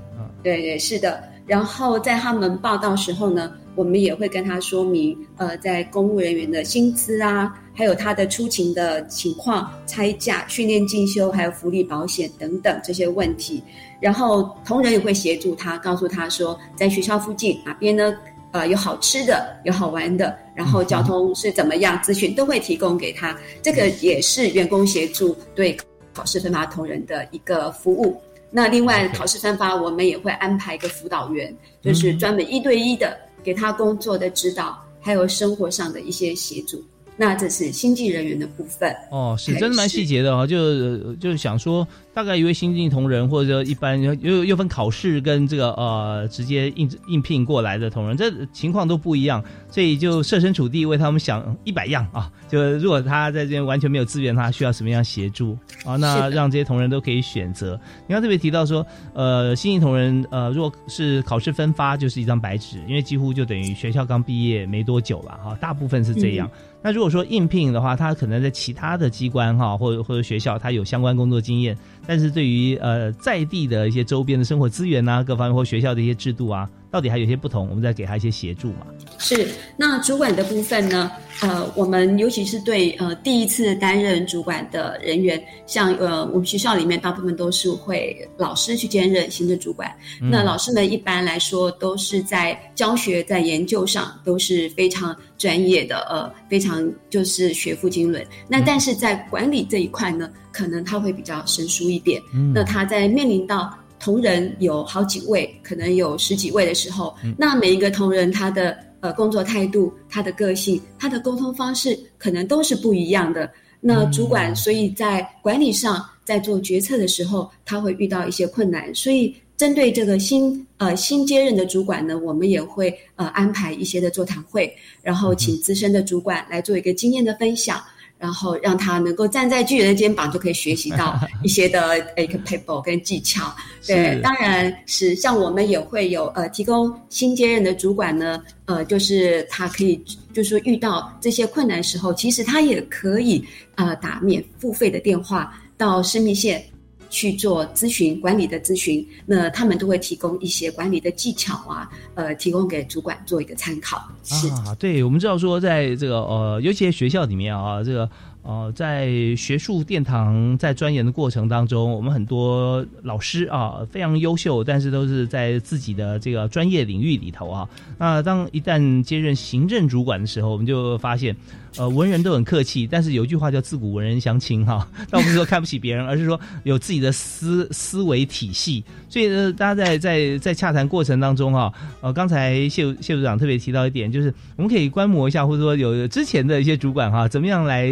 对对，是的。然后在他们报到时候呢，我们也会跟他说明，呃，在公务人员的薪资啊，还有他的出勤的情况、差价、训练进修，还有福利保险等等这些问题。然后同仁也会协助他，告诉他说，在学校附近哪边呢，呃，有好吃的，有好玩的，然后交通是怎么样，资讯都会提供给他。这个也是员工协助对考试分发同仁的一个服务。那另外考试分发，我们也会安排一个辅导员，就是专门一对一的给他工作的指导，还有生活上的一些协助。那这是新进人员的部分。哦，是真的蛮细节的哦，就就是想说。大概一位新进同仁，或者说一般又又分考试跟这个呃直接应应聘过来的同仁，这情况都不一样，所以就设身处地为他们想一百样啊。就如果他在这边完全没有资源，他需要什么样协助啊？那让这些同仁都可以选择。你刚特别提到说，呃，新进同仁呃，如果是考试分发，就是一张白纸，因为几乎就等于学校刚毕业没多久了哈，大部分是这样。那如果说应聘的话，他可能在其他的机关哈，或者或者学校，他有相关工作经验。但是对于呃在地的一些周边的生活资源啊，各方面或学校的一些制度啊。到底还有些不同，我们再给他一些协助嘛？是，那主管的部分呢？呃，我们尤其是对呃第一次担任主管的人员，像呃我们学校里面大部分都是会老师去兼任行政主管。那老师们一般来说都是在教学、在研究上都是非常专业的，呃，非常就是学富经纶。那但是在管理这一块呢，可能他会比较生疏一点。那他在面临到同仁有好几位，可能有十几位的时候，那每一个同仁他的呃工作态度、他的个性、他的沟通方式，可能都是不一样的。那主管所以在管理上，在做决策的时候，他会遇到一些困难。所以针对这个新呃新接任的主管呢，我们也会呃安排一些的座谈会，然后请资深的主管来做一个经验的分享。然后让他能够站在巨人的肩膀，就可以学习到 一些的一个 paper 跟技巧。对，当然是像我们也会有呃提供新接任的主管呢，呃，就是他可以就是说遇到这些困难时候，其实他也可以呃打免付费的电话到生命线。去做咨询管理的咨询，那他们都会提供一些管理的技巧啊，呃，提供给主管做一个参考。是啊，对，我们知道说，在这个呃，尤其在学校里面啊，这个呃，在学术殿堂在钻研的过程当中，我们很多老师啊非常优秀，但是都是在自己的这个专业领域里头啊。那当一旦接任行政主管的时候，我们就发现。呃，文人都很客气，但是有一句话叫“自古文人相轻”哈，倒不是说看不起别人，而是说有自己的思思维体系。所以呢，大家在在在洽谈过程当中哈，呃，刚才谢谢组长特别提到一点，就是我们可以观摩一下，或者说有之前的一些主管哈，怎么样来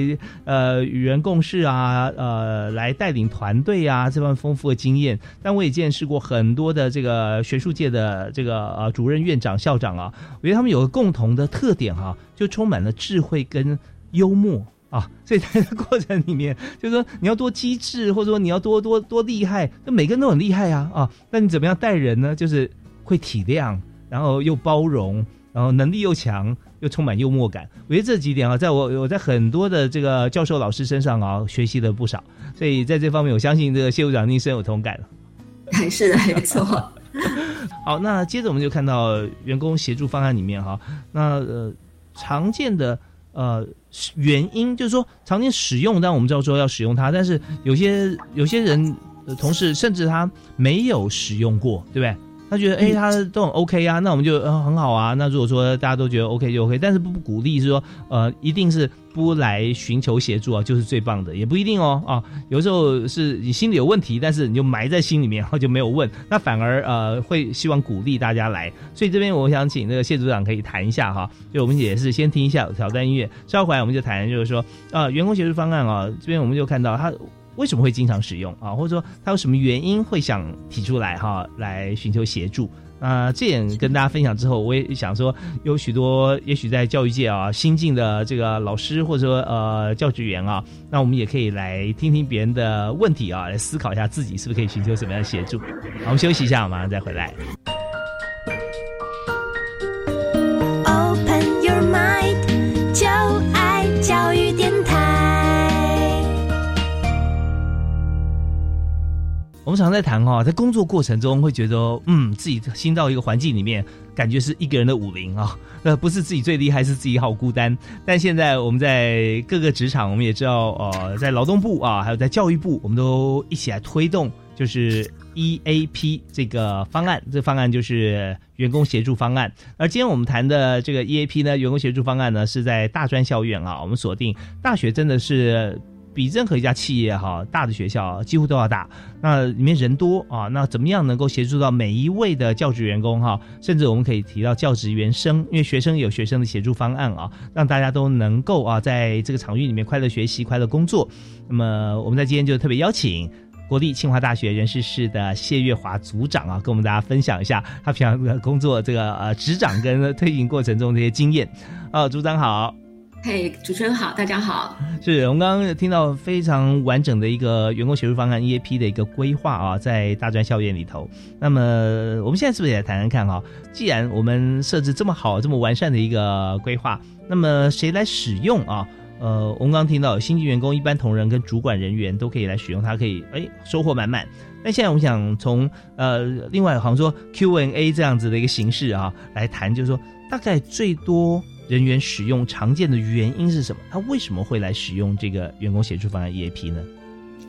呃与人共事啊，呃，来带领团队啊，这番丰富的经验。但我也见识过很多的这个学术界的这个呃主任、院长、校长啊，我觉得他们有个共同的特点哈。就充满了智慧跟幽默啊，所以在这过程里面，就是说你要多机智，或者说你要多多多厉害，那每个人都很厉害啊啊，那你怎么样待人呢？就是会体谅，然后又包容，然后能力又强，又充满幽默感。我觉得这几点啊，在我我在很多的这个教授老师身上啊，学习了不少。所以在这方面，我相信这个谢部长您深有同感了。还是没错。好，那接着我们就看到员工协助方案里面哈，那呃。常见的呃原因就是说常见使用，但我们知道说要使用它，但是有些有些人同事甚至他没有使用过，对不对？他觉得哎，他都很 OK 啊，那我们就呃很好啊。那如果说大家都觉得 OK 就 OK，但是不鼓励是说呃一定是不来寻求协助啊，就是最棒的，也不一定哦啊。有时候是你心里有问题，但是你就埋在心里面，然后就没有问，那反而呃会希望鼓励大家来。所以这边我想请那个谢组长可以谈一下哈，就我们也是先听一下挑战音乐，稍后回来我们就谈，就是说啊员工协助方案啊，这边我们就看到他。为什么会经常使用啊？或者说他有什么原因会想提出来哈，来寻求协助？啊，这点跟大家分享之后，我也想说，有许多也许在教育界啊新进的这个老师或者说呃教职员啊，那我们也可以来听听别人的问题啊，来思考一下自己是不是可以寻求什么样的协助。好，我们休息一下，马上再回来。我们常在谈哈，在工作过程中会觉得，嗯，自己新到一个环境里面，感觉是一个人的武林啊，那，不是自己最厉害，是自己好孤单。但现在我们在各个职场，我们也知道，呃，在劳动部啊，还有在教育部，我们都一起来推动，就是 EAP 这个方案。这方案就是员工协助方案。而今天我们谈的这个 EAP 呢，员工协助方案呢，是在大专校院啊，我们锁定大学真的是。比任何一家企业哈大的学校几乎都要大，那里面人多啊，那怎么样能够协助到每一位的教职员工哈？甚至我们可以提到教职员生，因为学生有学生的协助方案啊，让大家都能够啊在这个场域里面快乐学习、快乐工作。那么我们在今天就特别邀请国立清华大学人事室的谢月华组长啊，跟我们大家分享一下他平常工作这个呃执掌跟推行过程中这些经验。啊，组长好。嘿，主持人好，大家好。是我们刚刚听到非常完整的一个员工协助方案 EAP 的一个规划啊，在大专校园里头。那么我们现在是不是也来谈谈看哈？既然我们设置这么好、这么完善的一个规划，那么谁来使用啊？呃，我们刚刚听到新进员工、一般同仁跟主管人员都可以来使用，它可以哎收获满满。那现在我们想从呃另外好像说 Q&A 这样子的一个形式啊来谈，就是说大概最多。人员使用常见的原因是什么？他为什么会来使用这个员工协助方案 EAP 呢？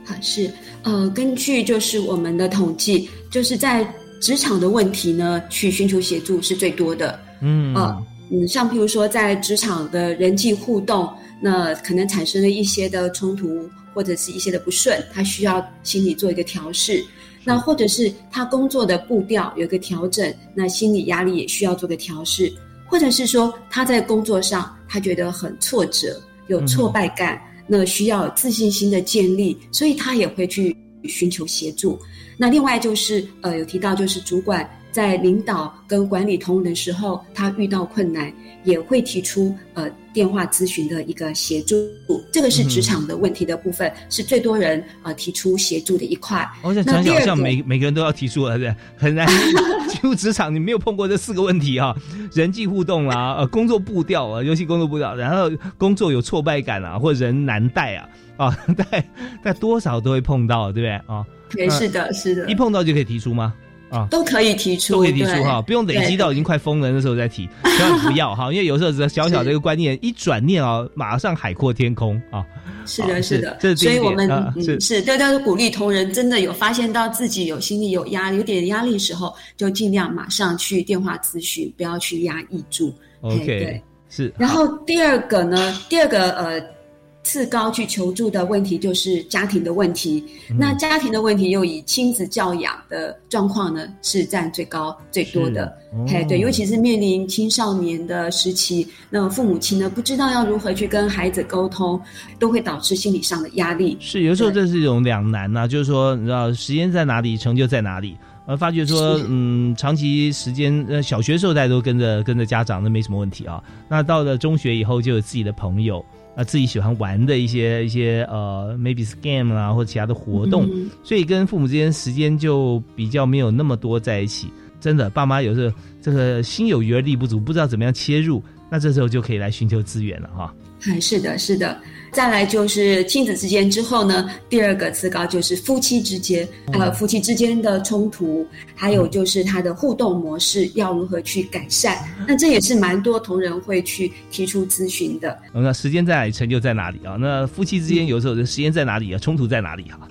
啊，是呃，根据就是我们的统计，就是在职场的问题呢，去寻求协助是最多的。嗯啊，嗯，像譬如说在职场的人际互动，那可能产生了一些的冲突或者是一些的不顺，他需要心理做一个调试。那或者是他工作的步调有一个调整，那心理压力也需要做个调试。或者是说他在工作上他觉得很挫折，有挫败感，那需要自信心的建立，所以他也会去寻求协助。那另外就是呃有提到就是主管。在领导跟管理同仁的时候，他遇到困难也会提出呃电话咨询的一个协助，这个是职场的问题的部分，是最多人呃提出协助的一块。我想讲讲，像每每个人都要提出，对很难进入职场，你没有碰过这四个问题啊，人际互动啊，呃工作步调啊，尤其工作步调，然后工作有挫败感啊，或人难带啊，啊，带带多少都会碰到，对不对啊？对，是的，是的，一碰到就可以提出吗？啊，都可以提出，都可以提出哈，不用累积到已经快疯了那时候再提，千万不要哈，因为有时候只小小的一个观念，一转念啊，马上海阔天空啊。是的，是的，所以我们点啊是嗯是。对，但是鼓励同仁真的有发现到自己有心里有压力、有点压力的时候，就尽量马上去电话咨询，不要去压抑住。OK，对。是，然后第二个呢，第二个呃次高去求助的问题就是家庭的问题。嗯那家庭的问题又以亲子教养的状况呢是占最高最多的。嘿，哦对，尤其是面临青少年的时期，那么父母亲呢不知道要如何去跟孩子沟通，都会导致心理上的压力。是有时候这是一种两难呐、就是说你知道时间在哪里，成就在哪里。而，发觉说，嗯，长期时间，呃，小学时候大家都跟着跟着家长，那没什么问题啊。那到了中学以后，就有自己的朋友，啊，自己喜欢玩的一些一些呃，maybe 是 game 啦，或者其他的活动，嗯所以跟父母之间时间就比较没有那么多在一起。真的，爸妈有时候这个心有余而力不足，不知道怎么样切入，那这时候就可以来寻求资源了哈。哎，是的，是的。再来就是亲子之间之后呢，第二个次高就是夫妻之间，呃，夫妻之间的冲突，还有就是他的互动模式要如何去改善。那这也是蛮多同仁会去提出咨询的。那时间在哪里，成就在哪里啊？那夫妻之间有时候时间在哪里啊？冲突在哪里哈？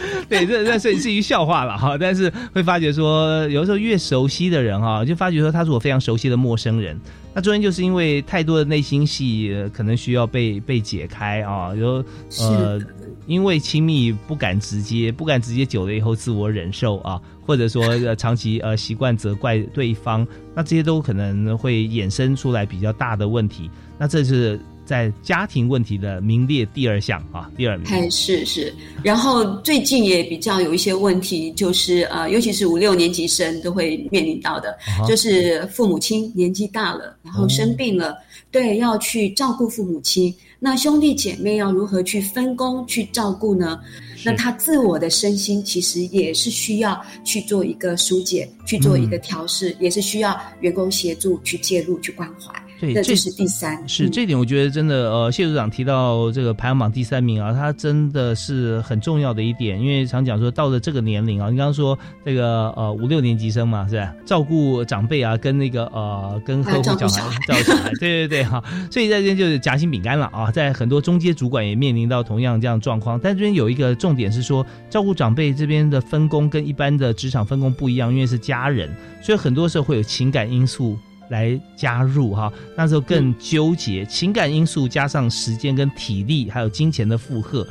对，这这是是一笑话了哈。但是会发觉说，有时候越熟悉的人哈，就发觉说他是我非常熟悉的陌生人。那中间就是因为太多的内心戏，呃可能需要被被解开啊。有呃，因为亲密不敢直接，不敢直接久了以后自我忍受啊，或者说呃长期呃习惯责怪对方，那这些都可能会衍生出来比较大的问题。那这是在家庭问题的名列第二项啊，第二名。哎，是是，然后最近也比较有一些问题，就是呃，尤其是五六年级生都会面临到的，啊就是父母亲年纪大了，然后生病了，对，要去照顾父母亲，那兄弟姐妹要如何去分工去照顾呢？那他自我的身心其实也是需要去做一个疏解，去做一个调试，也是需要员工协助去介入去关怀。对，这是第三，是这点，我觉得真的，呃，谢组长提到这个排行榜第三名啊，他真的是很重要的一点，因为常讲说到了这个年龄啊，你刚刚说这个呃五六年级生嘛，是吧？照顾长辈啊，跟那个呃跟呵护小孩照顾小孩，对对对哈，所以在这边就是夹心饼干了啊，在很多中阶主管也面临到同样这样的状况，但这边有一个重点是说，照顾长辈这边的分工跟一般的职场分工不一样，因为是家人，所以很多时候会有情感因素。来加入哈，那时候更纠结，情感因素加上时间跟体力，还有金钱的负荷，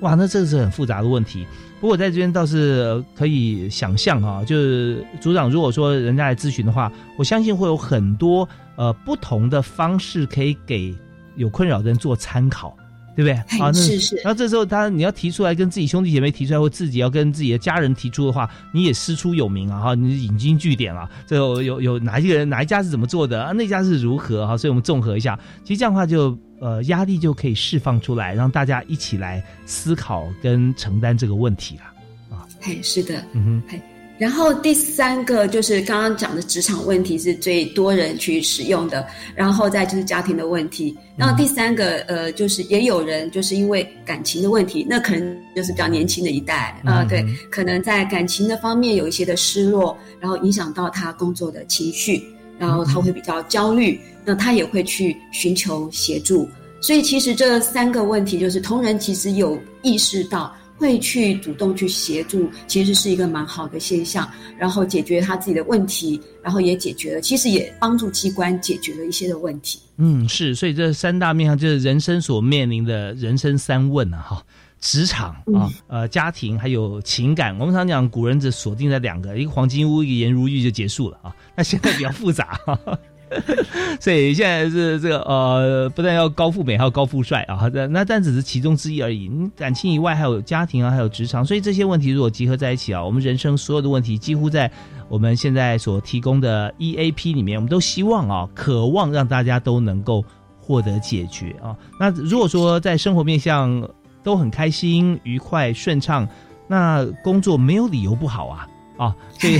哇，那这是很复杂的问题。不过在这边倒是呃可以想象啊，就是组长如果说人家来咨询的话，我相信会有很多呃不同的方式可以给有困扰的人做参考。对不对？哎啊，那是是然后这时候他你要提出来跟自己兄弟姐妹提出来，或自己要跟自己的家人提出的话，你也师出有名啊哈，你引经据典啊，这有有有哪一个人哪一家是怎么做的啊？那家是如何哈？所以我们综合一下，其实这样的话就呃压力就可以释放出来，让大家一起来思考跟承担这个问题了啊。哎，是的，嗯哼，哎，然后第三个就是刚刚讲的职场问题是最多人去使用的，然后再就是家庭的问题，然后第三个呃就是也有人就是因为感情的问题，那可能就是比较年轻的一代啊、对，可能在感情的方面有一些的失落，然后影响到他工作的情绪，然后他会比较焦虑，那他也会去寻求协助。所以其实这三个问题，就是同仁其实有意识到。会去主动去协助，其实是一个蛮好的现象。然后解决他自己的问题，然后也解决了，其实也帮助机关解决了一些的问题。嗯，是，所以这三大面向就是人生所面临的人生三问啊，哈，职场啊，呃，家庭还有情感。我们常讲古人只锁定在两个，一个黄金屋，一个颜如玉就结束了啊。那现在比较复杂。所以现在是这个呃，不但要高富美，还有高富帅啊，那那但只是其中之一而已。感情以外，还有家庭啊，还有职场，所以这些问题如果集合在一起啊，我们人生所有的问题，几乎在我们现在所提供的 EAP 里面，我们都希望啊，渴望让大家都能够获得解决啊。那如果说在生活面向都很开心、愉快、顺畅，那工作没有理由不好啊。啊，所以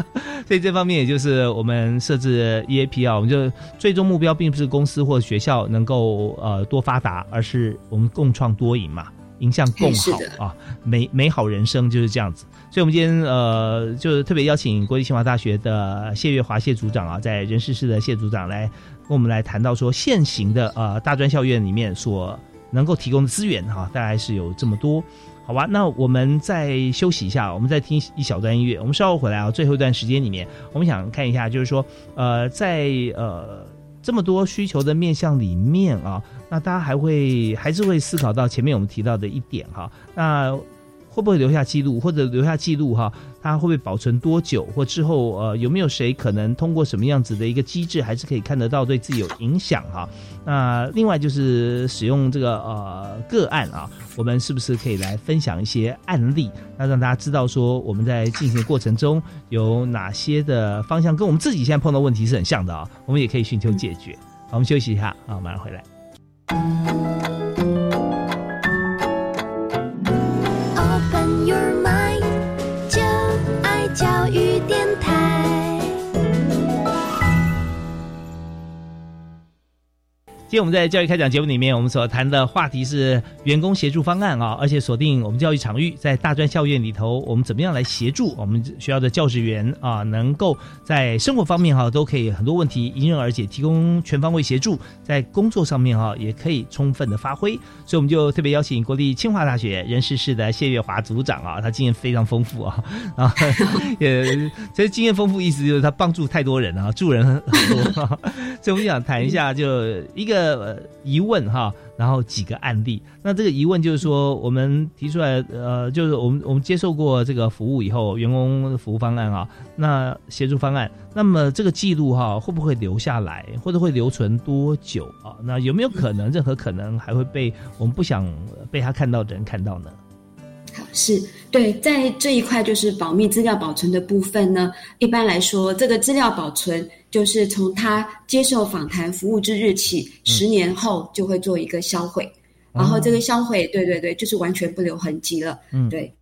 所以这方面也就是我们设置 EAP 啊，我们就最终目标并不是公司或学校能够呃多发达，而是我们共创多赢嘛。迎向共好啊，美美好人生就是这样子。所以，我们今天呃，就是特别邀请国立清华大学的谢月华谢组长啊，在人事室的谢组长来跟我们来谈到说，现行的呃大专校院里面所能够提供的资源哈、大概是有这么多。好吧，那我们再休息一下，我们再听一小段音乐。我们稍后回来啊，最后一段时间里面，我们想看一下，就是说，呃，在呃这么多需求的面向里面啊，那大家还会还是会思考到前面我们提到的一点哈，那会不会留下记录，或者留下记录哈，它会不会保存多久，或之后呃有没有谁可能通过什么样子的一个机制，还是可以看得到对自己有影响哈？那另外就是使用这个呃个案啊，我们是不是可以来分享一些案例，那让大家知道说我们在进行的过程中有哪些的方向跟我们自己现在碰到问题是很像的啊，我们也可以寻求解决。好，我们休息一下啊，马上回来。今天我们在教育开讲节目里面，我们所谈的话题是员工协助方案啊，而且锁定我们教育场域，在大专校院里头，我们怎么样来协助我们学校的教职员啊，能够在生活方面哈、都可以很多问题迎刃而解，提供全方位协助，在工作上面哈、也可以充分的发挥。所以我们就特别邀请国立清华大学人事室的谢月华组长啊，他经验非常丰富啊，然 后也其实经验丰富意思就是他帮助太多人啊，助人很很多、啊，所以我们想谈一下就一个。呃疑问哈，然后几个案例。那这个疑问就是说，我们提出来，呃，就是我们我们接受过这个服务以后，员工服务方案啊，那协助方案，那么这个记录哈，会不会留下来，或者会留存多久啊？那有没有可能，任何可能还会被我们不想被他看到的人看到呢？好是对，在这一块就是保密资料保存的部分呢。一般来说，这个资料保存就是从他接受访谈服务之日起，十年后就会做一个销毁，然后这个销毁，对对对，就是完全不留痕迹了。嗯，对。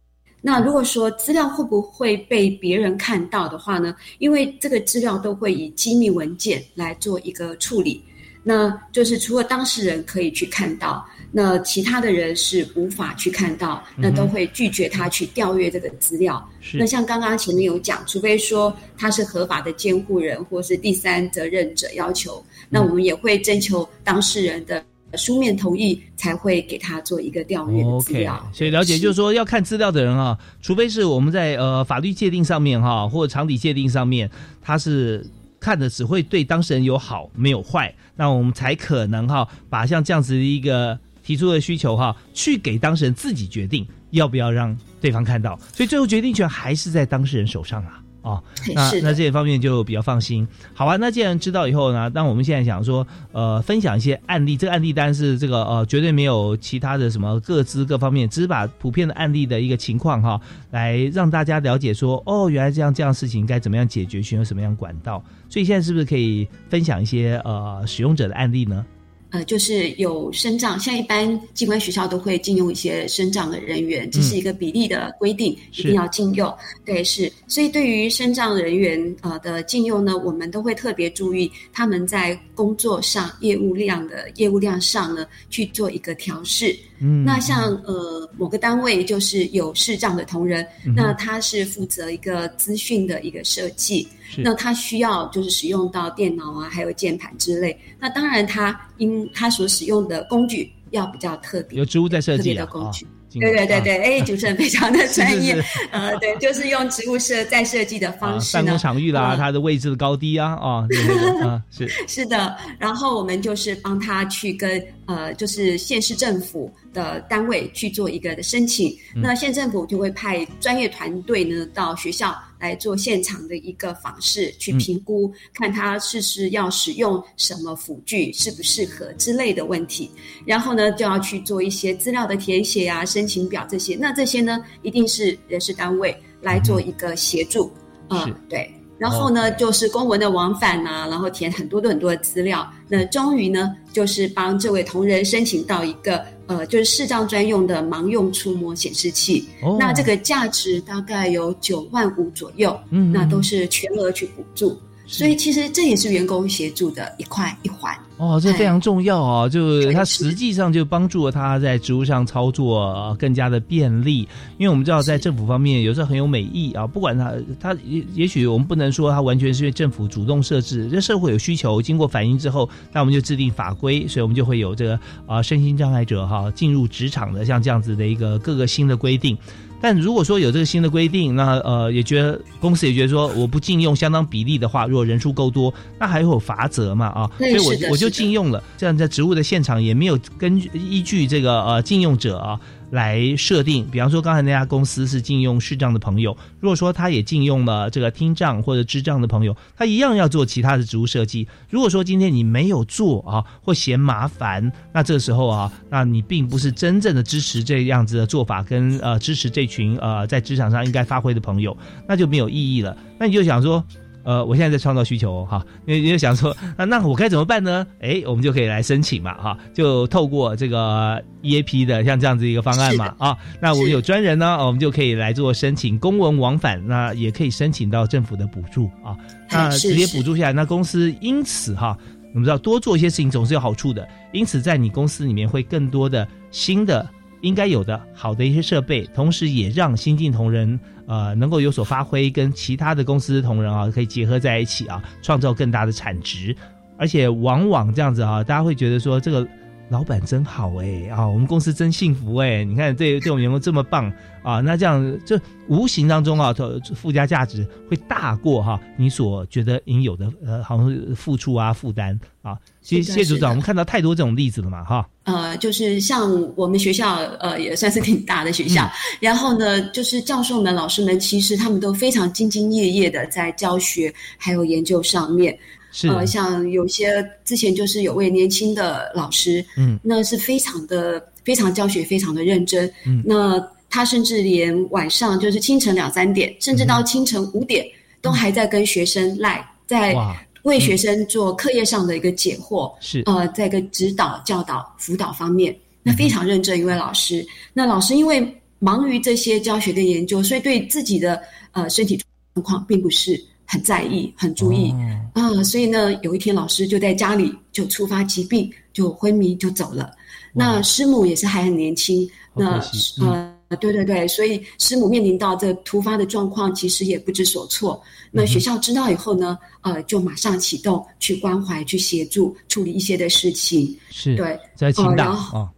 那如果说资料会不会被别人看到的话呢？因为这个资料都会以机密文件来做一个处理，那就是除了当事人可以去看到。那其他的人是无法去看到，那都会拒绝他去调阅这个资料。那像刚刚前面有讲，除非说他是合法的监护人或是第三责任者要求，那我们也会征求当事人的书面同意，才会给他做一个调阅的资料。所以了解就是说，要看资料的人啊，除非是我们在呃法律界定上面哈，或者常理界定上面，他是。看的只会对当事人有好没有坏，那我们才可能哈把像这样子的一个提出的需求哈，去给当事人自己决定要不要让对方看到，所以最后决定权还是在当事人手上啊。哦，那那这些方面就比较放心。好啊，那既然知道以后呢，那我们现在想说，呃，分享一些案例。这个案例单是这个呃，绝对没有其他的什么各资各方面，只是把普遍的案例的一个情况哈，来让大家了解说，哦，原来这样这样事情该怎么样解决，选用什么样管道。所以现在是不是可以分享一些呃使用者的案例呢？呃，就是有生障，像一般机关学校都会禁用一些生障的人员，这是一个比例的规定，一定要禁用。对，是。所以对于生障人员呃的禁用呢，我们都会特别注意他们在工作上业务量的业务量上呢去做一个调试。嗯，那像呃某个单位就是有视障的同仁，嗯、那他是负责一个资讯的一个设计，那他需要就是使用到电脑啊，还有键盘之类。那当然他因他所使用的工具要比较特别，有植物在设计的工具。哦对对对对，哎，主持人非常的 专业，是是是。呃，对，就是用植物设在设计的方式、啊，办公场域啦，嗯、它的位置的高低啊，啊，啊是。是的，然后我们就是帮他去跟呃，就是县市政府的单位去做一个申请，嗯、那县政府就会派专业团队呢到学校来做现场的一个访视，去评估、嗯、看他是是要使用什么辅具，适不适合之类的问题，然后呢就要去做一些资料的填写啊、申请表这些，那这些呢一定是人事单位来做一个协助，嗯、呃，对。然后呢，就是公文的往返呐、啊，然后填很多的很多的资料。那终于呢，就是帮这位同仁申请到一个呃，就是视障专用的盲用触摸显示器。哦、那这个价值大概有九万五左右，嗯，那都是全额去补助。所以其实这也是员工协助的一块一环。哦，这非常重要哦，就它实际上就帮助了他在职务上操作更加的便利。因为我们知道，在政府方面有时候很有美意啊，不管他他也也许我们不能说他完全是因为政府主动设置，这社会有需求，经过反映之后，那我们就制定法规，所以我们就会有这个啊身心障碍者哈进入职场的像这样子的一个各个新的规定。但如果说有这个新的规定，那呃也觉得公司也觉得说我不禁用相当比例的话，如果人数够多，那还会有罚则嘛啊，所以我我就禁用了。这样在职务的现场也没有根据依据这个呃禁用者啊。来设定，比方说刚才那家公司是禁用视障的朋友，如果说他也禁用了这个听障或者智障的朋友，他一样要做其他的职务设计。如果说今天你没有做啊，或嫌麻烦，那这时候啊，那你并不是真正的支持这样子的做法，跟呃支持这群呃在职场上应该发挥的朋友，那就没有意义了。那你就想说。呃，我现在在创造需求哈，你你就想说，那那我该怎么办呢？哎，我们就可以来申请嘛哈，就透过这个 EAP 的像这样子一个方案嘛啊，那我们有专人呢，我们就可以来做申请，公文往返，那也可以申请到政府的补助啊，那直接补助下来，那公司因此哈，我们知道多做一些事情总是有好处的，因此在你公司里面会更多的新的应该有的好的一些设备，同时也让新进同仁。呃，能够有所发挥，跟其他的公司同仁啊，可以结合在一起啊，创造更大的产值，而且往往这样子啊，大家会觉得说这个。老板真好哎啊，我们公司真幸福哎！你看这这种员工这么棒啊，那这样就无形当中啊，附加价值会大过哈你所觉得应有的呃，好像付出啊负担啊。谢谢组长，我们看到太多这种例子了嘛哈。呃，就是像我们学校呃也算是挺大的学校，然后呢，就是教授们、老师们其实他们都非常兢兢业业的在教学还有研究上面。呃，像有些之前就是有位年轻的老师，嗯，那是非常的非常教学非常的认真，嗯，那他甚至连晚上就是清晨两三点，甚至到清晨五点，都还在跟学生赖，在为学生做课业上的一个解惑，是。呃，在一个指导、教导、辅导方面，那非常认真一位老师。那老师因为忙于这些教学跟研究，所以对自己的呃身体状况并不是。很在意，很注意啊，所以呢，有一天老师就在家里就突发疾病，就昏迷就走了。那师母也是还很年轻，那呃，对对对，所以师母面临到这突发的状况，其实也不知所措。那学校知道以后呢，呃，就马上启动去关怀、去协助处理一些的事情。是对，在青岛啊。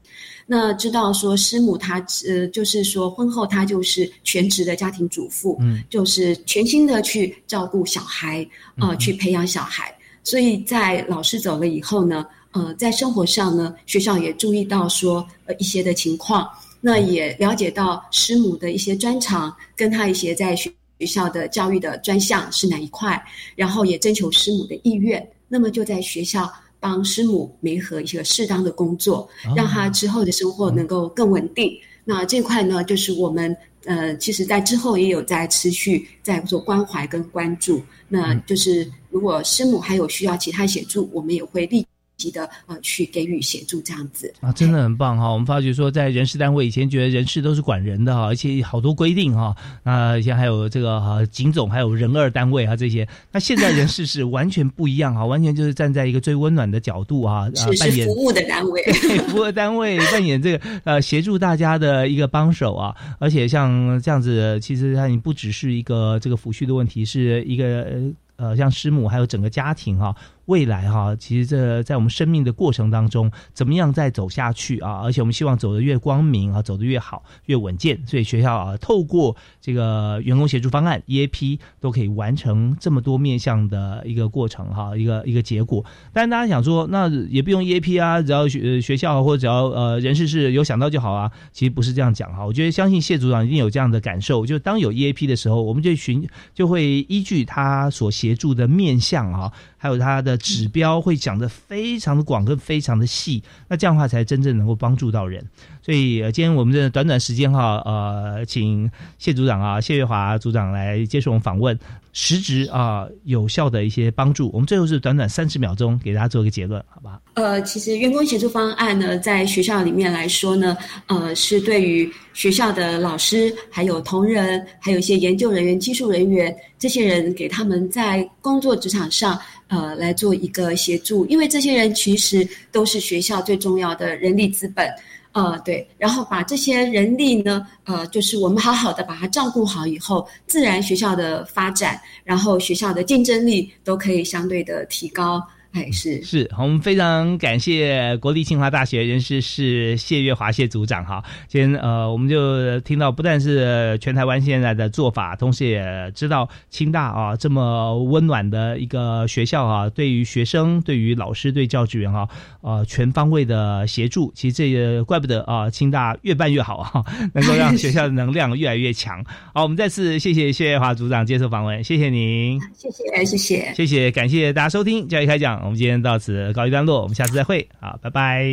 那知道说师母她呃，就是说婚后她就是全职的家庭主妇，嗯，就是全心的去照顾小孩，呃，去培养小孩。所以在老师走了以后呢，呃，在生活上呢，学校也注意到说呃一些的情况，那也了解到师母的一些专长，跟她一些在学学校的教育的专项是哪一块，然后也征求师母的意愿，那么就在学校。帮师母媒合一个适当的工作，让他之后的生活能够更稳定。那这块呢，就是我们呃，其实在之后也有在持续在做关怀跟关注。那就是如果师母还有需要其他协助，我们也会立。级的呃，去给予协助这样子啊，真的很棒哈！我们发觉说，在人事单位以前觉得人事都是管人的哈，而且好多规定哈。那以前还有这个哈警总，还有人二单位啊这些。那现在人事是完全不一样哈，完全就是站在一个最温暖的角度啊，扮演服务的单位，服务单位扮演这个呃协助大家的一个帮手啊。而且像这样子，其实它你不只是一个这个抚恤的问题，是一个呃像师母还有整个家庭哈。未来哈，其实这在我们生命的过程当中，怎么样再走下去啊？而且我们希望走得越光明啊，走得越好，越稳健。所以学校啊，透过这个员工协助方案 EAP，都可以完成这么多面向的一个过程哈，一个一个结果。但是大家想说，那也不用 EAP 啊，只要学学校或者只要呃人事是有想到就好啊。其实不是这样讲哈。我觉得相信谢组长一定有这样的感受，就当有 EAP 的时候，我们就寻就会依据他所协助的面向啊，还有他的。指标会讲得非常的广跟非常的细，那这样的话才真正能够帮助到人。所以今天我们这短短时间哈，呃，请谢组长啊，谢月华组长来接受我们访问，实质啊有效的一些帮助。我们最后是短短三十秒钟给大家做一个结论，好不好？呃，其实员工协助方案呢，在学校里面来说呢，呃，是对于学校的老师、还有同仁、还有一些研究人员、技术人员这些人，给他们在工作职场上呃来做一个协助，因为这些人其实都是学校最重要的人力资本。呃，对，然后把这些人力呢，呃，就是我们好好的把它照顾好以后，自然学校的发展，然后学校的竞争力都可以相对的提高。哎，是是，我们非常感谢国立清华大学人事室谢月华谢组长哈。今天呃，我们就听到不但是全台湾现在的做法，同时也知道清大啊这么温暖的一个学校啊，对于学生、对于老师、对教职员啊，呃，全方位的协助。其实这也怪不得啊，清大越办越好哈，能够让学校的能量越来越强。好，我们再次谢谢谢月华组长接受访问，谢谢您，谢谢谢谢谢谢，感谢大家收听教育开讲。我们今天到此告一段落，我们下次再会，好，拜拜。